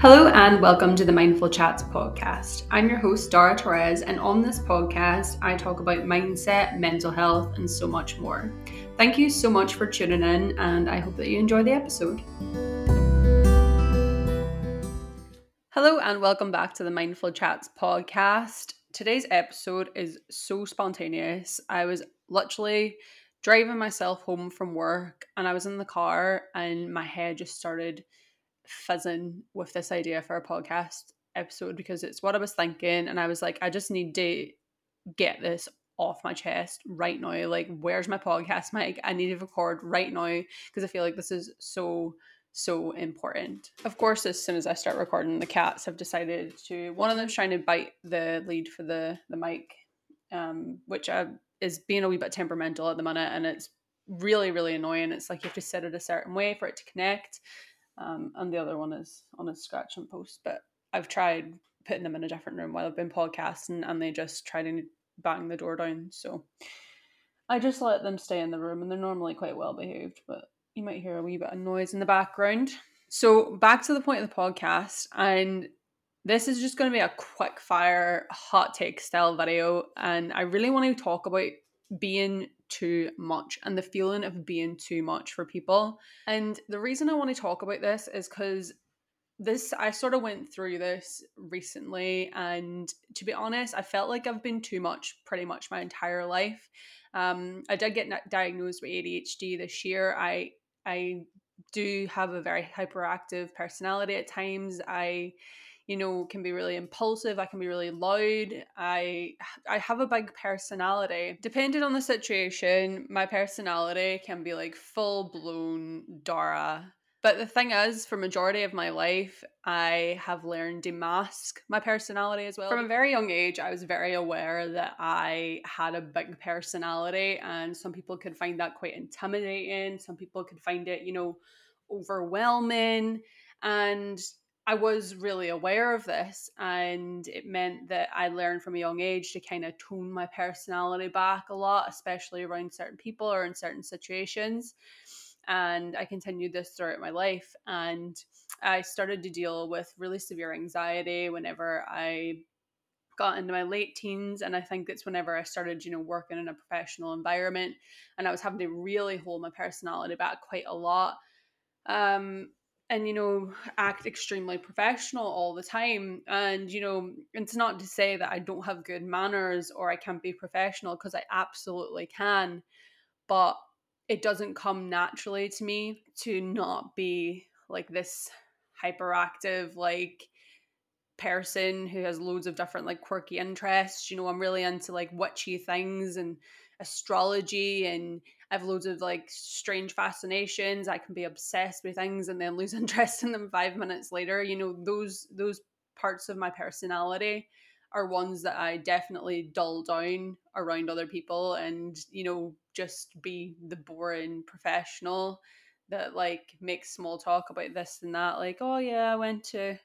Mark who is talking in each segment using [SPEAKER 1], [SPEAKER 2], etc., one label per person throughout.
[SPEAKER 1] Hello and welcome to the Mindful Chats podcast. I'm your host, Darragh Therese, and on this podcast, I talk about mindset, mental health, and so much more. Thank you so much for tuning in, and I hope that you enjoy the episode. Hello and welcome back to the Mindful Chats podcast. Today's episode is so spontaneous. I was literally driving myself home from work and I was in the car and my head just started fizzing with this idea for a podcast episode because it's what I was thinking. And I was like, I just need to get this off my chest right now. Like, where's my podcast mic? I need to record right now because I feel like this is so, so important. Of course, as soon as I start recording, the cats have decided to, one of them's trying to bite the lead for the, the mic, um, which I, is being a wee bit temperamental at the minute. And it's really, really annoying. It's like you have to set it a certain way for it to connect um, and the other one is on a scratch and post. But I've tried putting them in a different room while I've been podcasting, and they just try to bang the door down. So I just let them stay in the room, and they're normally quite well behaved. But you might hear a wee bit of noise in the background. So back to the point of the podcast, and this is just going to be a quick fire hot take style video, and I really want to talk about being too much and the feeling of being too much for people. And the reason I want to talk about this is because this I sort of went through this recently and to be honest I felt like I've been too much pretty much my entire life. Um I did get diagnosed with ADHD this year. I I do have a very hyperactive personality at times. I you know can be really impulsive i can be really loud i i have a big personality depending on the situation my personality can be like full blown darragh but the thing is, for majority of my life, I have learned to mask my personality as well. From a very young age, I was very aware that I had a big personality, and some people could find that quite intimidating. Some people could find it, you know, overwhelming. And I was really aware of this, and it meant that I learned from a young age to kind of tone my personality back a lot, especially around certain people or in certain situations. And I continued this throughout my life. And I started to deal with really severe anxiety whenever I got into my late teens and i think it's whenever i started you know working in a professional environment and i was having to really hold my personality back quite a lot um and you know act extremely professional all the time. And you know it's not to say that i don't have good manners or i can't be professional because i absolutely can but it doesn't come naturally to me to not be like this hyperactive like person who has loads of different like quirky interests. You know i'm really into like witchy things and astrology and I have loads of like strange fascinations. I can be obsessed with things and then lose interest in them five minutes later. You know, those those parts of my personality are ones that I definitely dull down around other people and, you know, just be the boring professional that like makes small talk about this and that. Like, oh yeah, I went to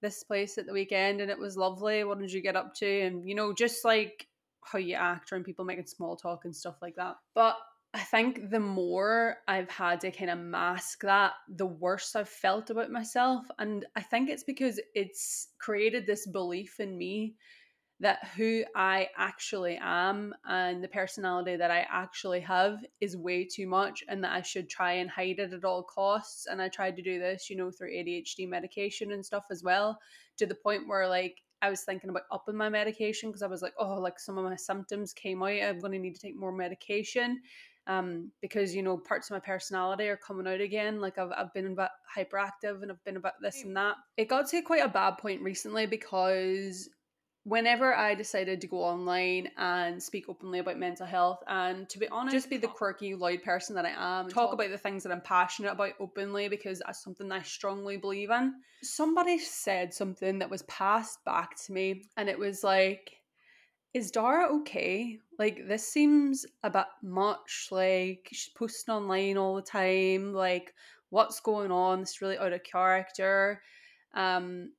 [SPEAKER 1] this place at the weekend and it was lovely. What did you get up to? And, you know, just like how you act around people making small talk and stuff like that. But I think the more I've had to kind of mask that, the worse I've felt about myself. And I think it's because it's created this belief in me that who I actually am and the personality that I actually have is way too much and that I should try and hide it at all costs. And I tried to do this, you know, through ADHD medication and stuff as well, to the point where like I was thinking about upping my medication because I was like, oh, like some of my symptoms came out. I'm going to need to take more medication um, because you know parts of my personality are coming out again. Like I've I've been about hyperactive and I've been about this and that. It got to quite a bad point recently because whenever I decided to go online and speak openly about mental health and to be honest, just be the quirky, loud person that I am, talk about the things that I'm passionate about openly because that's something I strongly believe in. Somebody said something that was passed back to me and it was like, is Darragh okay? Like, this seems a bit much. Like, she's posting online all the time. Like, what's going on? It's really out of character. Um,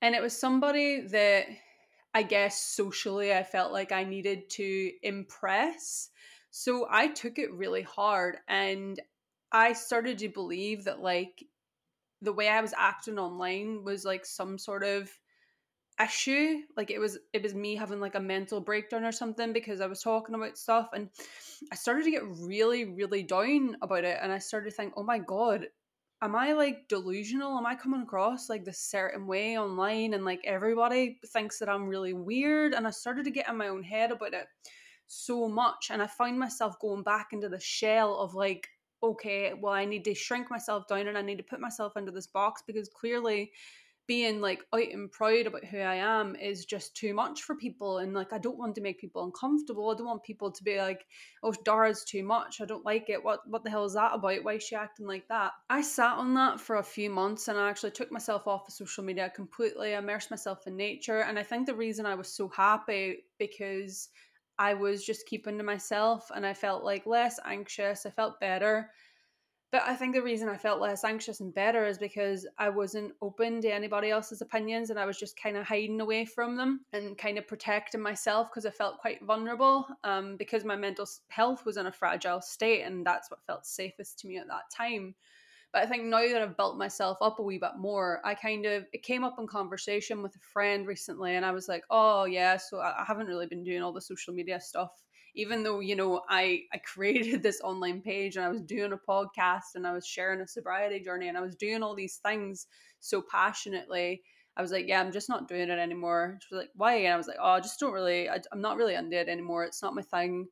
[SPEAKER 1] and it was somebody that I guess socially I felt like I needed to impress. So I took it really hard and I started to believe that, like, the way I was acting online was like some sort of issue like it was it was me having like a mental breakdown or something because i was talking about stuff and i started to get really really down about it and i started to think oh my god am i like delusional? Am i coming across like this certain way online and like everybody thinks that i'm really weird? and i started to get in my own head about it so much and i find myself going back into the shell of like okay well i need to shrink myself down and i need to put myself into this box because clearly being like out and proud about who I am is just too much for people. And like, I don't want to make people uncomfortable. I don't want people to be like, oh, Darragh's too much. I don't like it. What, what the hell is that about? Why is she acting like that? I sat on that for a few months and I actually took myself off of social media completely, immersed myself in nature. And I think the reason I was so happy because I was just keeping to myself and I felt like less anxious. I felt better. But I think the reason I felt less anxious and better is because I wasn't open to anybody else's opinions and I was just kind of hiding away from them and kind of protecting myself because I felt quite vulnerable um, because my mental health was in a fragile state and that's what felt safest to me at that time. But I think now that I've built myself up a wee bit more, I kind of it came up in conversation with a friend recently, and I was like, "Oh yeah, so I haven't really been doing all the social media stuff even though you know i i created this online page and i was doing a podcast and i was sharing a sobriety journey and i was doing all these things so passionately i was like yeah i'm just not doing it anymore. She was like why? And i was like oh i just don't really I, i'm not really into it anymore. It's not my thing.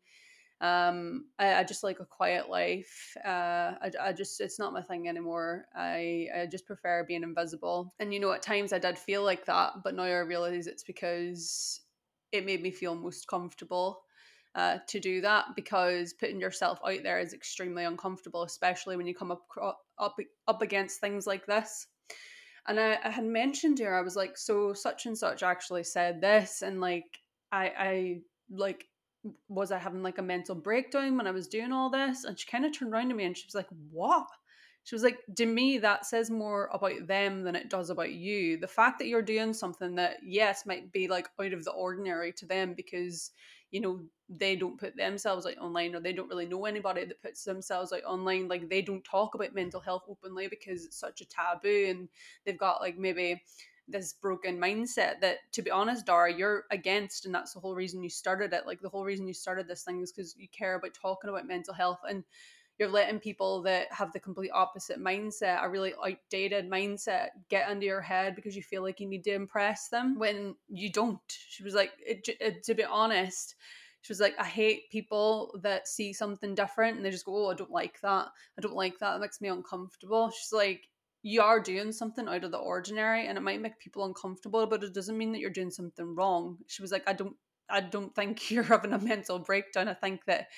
[SPEAKER 1] Um I, I, just like a quiet life. Uh I, I just it's not my thing anymore. I i just prefer being invisible. And you know at times i did feel like that but now i realize it's because it made me feel most comfortable uh, to do that because putting yourself out there is extremely uncomfortable, especially when you come up up up against things like this. And I, I had mentioned here, I was like, so such and such actually said this, and like I I like was I having like a mental breakdown when I was doing all this? And she kind of turned around to me and she was like, What? She was like, To me, that says more about them than it does about you. The fact that you're doing something that, yes, might be like out of the ordinary to them because, you know, they don't put themselves out online or they don't really know anybody that puts themselves out online like they don't talk about mental health openly because it's such a taboo and they've got like maybe this broken mindset that to be honest darragh you're against and that's the whole reason you started it. Like the whole reason you started this thing is because you care about talking about mental health and you're letting people that have the complete opposite mindset, a really outdated mindset, get into your head because you feel like you need to impress them when you don't. She was like, it, it, to be honest, she was like, I hate people that see something different and they just go, Oh, I don't like that. I don't like that. It makes me uncomfortable. She's like, You are doing something out of the ordinary and it might make people uncomfortable, but it doesn't mean that you're doing something wrong. She was like, I don't I don't think you're having a mental breakdown. I think that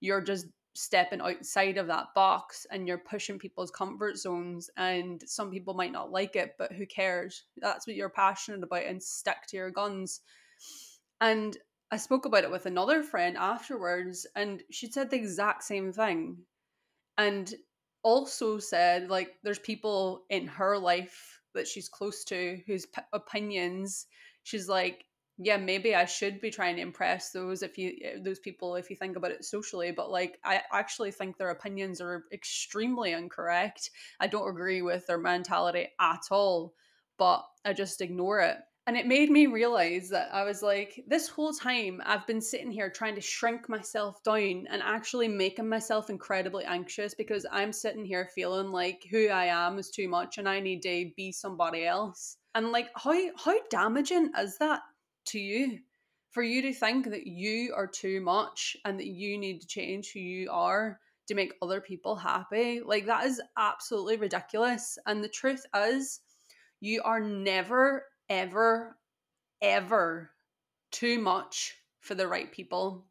[SPEAKER 1] you're just stepping outside of that box and you're pushing people's comfort zones and some people might not like it but who cares that's what you're passionate about and stick to your guns and I spoke about it with another friend afterwards, and she said the exact same thing. And also said, like, there's people in her life that she's close to whose p- opinions she's like, yeah, maybe I should be trying to impress those if you eh, those people if you think about it socially, but like I actually think their opinions are extremely incorrect. I don't agree with their mentality at all, but I just ignore it. And it made me realize that I was like, this whole time I've been sitting here trying to shrink myself down and actually making myself incredibly anxious because I'm sitting here feeling like who I am is too much and I need to be somebody else. And like how how damaging is that to you? For you to think that you are too much and that you need to change who you are to make other people happy. Like that is absolutely ridiculous. And the truth is you are never ever, ever too much for the right people.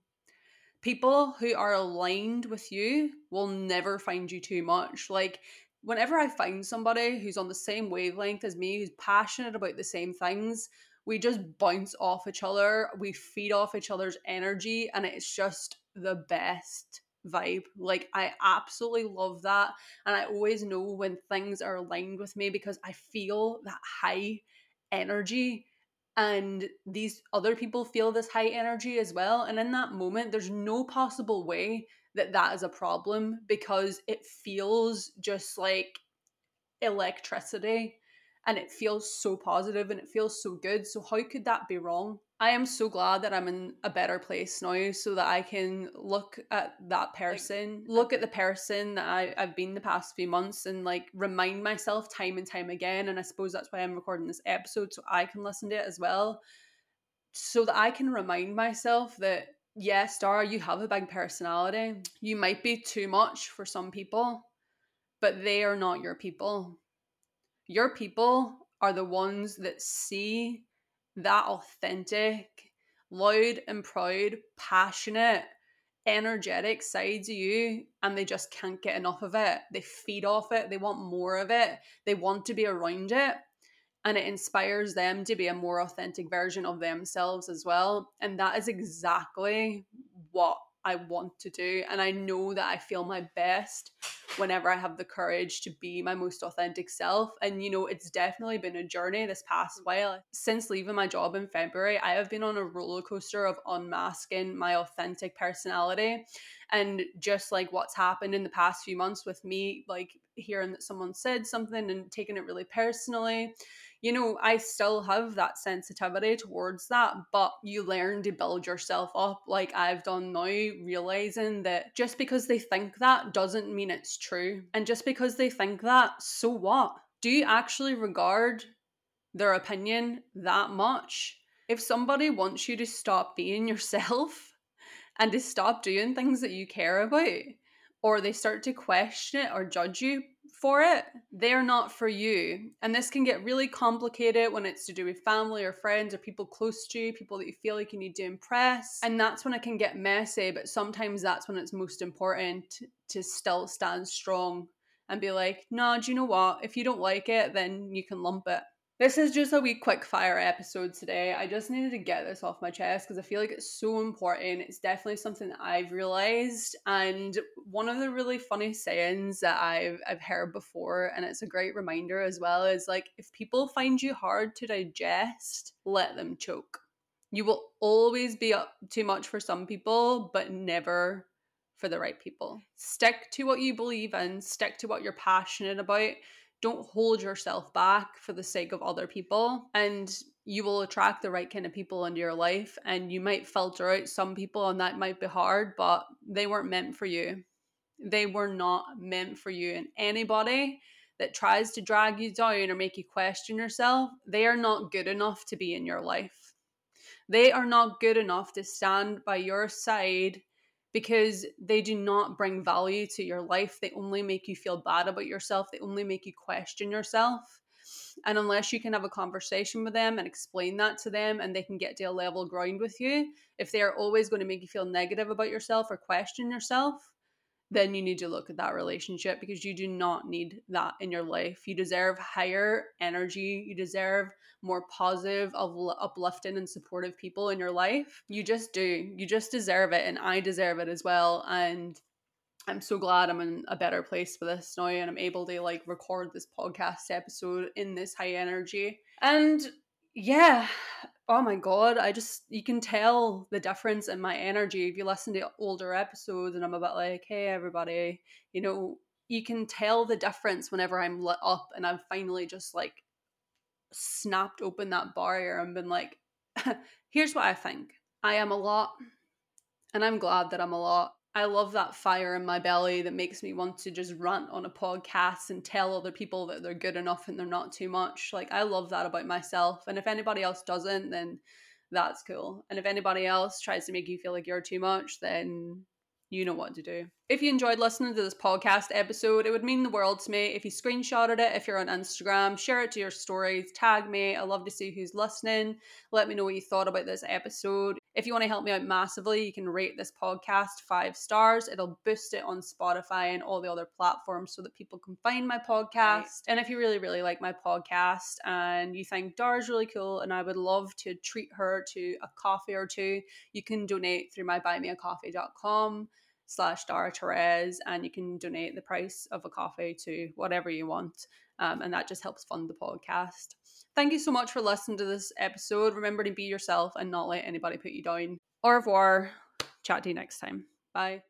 [SPEAKER 1] People who are aligned with you will never find you too much. Like, whenever I find somebody who's on the same wavelength as me, who's passionate about the same things, we just bounce off each other, we feed off each other's energy, and it's just the best vibe. Like I absolutely love that. And I always know when things are aligned with me because I feel that high energy and these other people feel this high energy as well and in that moment there's no possible way that that is a problem because it feels just like electricity and it feels so positive and it feels so good. So, how could that be wrong? I am so glad that I'm in a better place now so that I can look at that person, look at the person that I, I've been the past few months and like remind myself time and time again. And I suppose that's why I'm recording this episode so I can listen to it as well. So that I can remind myself that, yes, Darragh, you have a big personality. You might be too much for some people, but they are not your people. Your people are the ones that see that authentic, loud and proud, passionate, energetic sides of you and they just can't get enough of it. They feed off it, they want more of it, they want to be around it. And it inspires them to be a more authentic version of themselves as well. And that is exactly what I want to do. And I know that I feel my best whenever I have the courage to be my most authentic self. And, you know, it's definitely been a journey this past while. Since leaving my job in February, I have been on a roller coaster of unmasking my authentic personality. And just like what's happened in the past few months with me, like hearing that someone said something and taking it really personally, you know, I still have that sensitivity towards that, but you learn to build yourself up like I've done now, realizing that just because they think that doesn't mean it's true. And just because they think that, so what? Do you actually regard their opinion that much? If somebody wants you to stop being yourself and to stop doing things that you care about, or they start to question it or judge you for it, they're not for you. And this can get really complicated when it's to do with family or friends or people close to you, people that you feel like you need to impress. And that's when it can get messy, but sometimes that's when it's most important to still stand strong and be like, no, do you know what? If you don't like it, then you can lump it. This is just a wee quick fire episode today. I just needed to get this off my chest because I feel like it's so important. It's definitely something that I've realized. And one of the really funny sayings that I've I've heard before, and it's a great reminder as well, is like if people find you hard to digest, let them choke. You will always be up too much for some people, but never for the right people. Stick to what you believe in, stick to what you're passionate about don't hold yourself back for the sake of other people and you will attract the right kind of people into your life and you might filter out some people and that might be hard but they weren't meant for you. They were not meant for you and anybody that tries to drag you down or make you question yourself they are not good enough to be in your life. They are not good enough to stand by your side because they do not bring value to your life. They only make you feel bad about yourself, they only make you question yourself. And unless you can have a conversation with them and explain that to them and they can get to a level ground with you, if they are always going to make you feel negative about yourself or question yourself, then you need to look at that relationship because you do not need that in your life. You deserve higher energy. You deserve more positive, uplifting, and supportive people in your life. You just do. You just deserve it. And I deserve it as well. And I'm so glad I'm in a better place for this now and I'm able to like record this podcast episode in this high energy. And yeah, oh my god, I just you can tell the difference in my energy if you listen to older episodes and I'm a bit like, hey everybody, you know, you can tell the difference whenever I'm lit up and I've finally just like snapped open that barrier and been like, here's what I think. I am a lot and I'm glad that I'm a lot. I love that fire in my belly that makes me want to just rant on a podcast and tell other people that they're good enough and they're not too much. Like, I love that about myself. And if anybody else doesn't, then that's cool. And if anybody else tries to make you feel like you're too much, then you know what to do. If you enjoyed listening to this podcast episode, it would mean the world to me if you screenshotted it, if you're on Instagram, share it to your stories, tag me. I love to see who's listening. Let me know what you thought about this episode. If you want to help me out massively, you can rate this podcast five stars. It'll boost it on Spotify and all the other platforms so that people can find my podcast. Right. And if you really, really like my podcast and you think Darragh's really cool and I would love to treat her to a coffee or two, you can donate through my buymeacoffee.com slash Darragh Therese, and you can donate the price of a coffee to whatever you want. Um, and that just helps fund the podcast. Thank you so much for listening to this episode. Remember to be yourself and not let anybody put you down. Au revoir. Chat to you next time. Bye.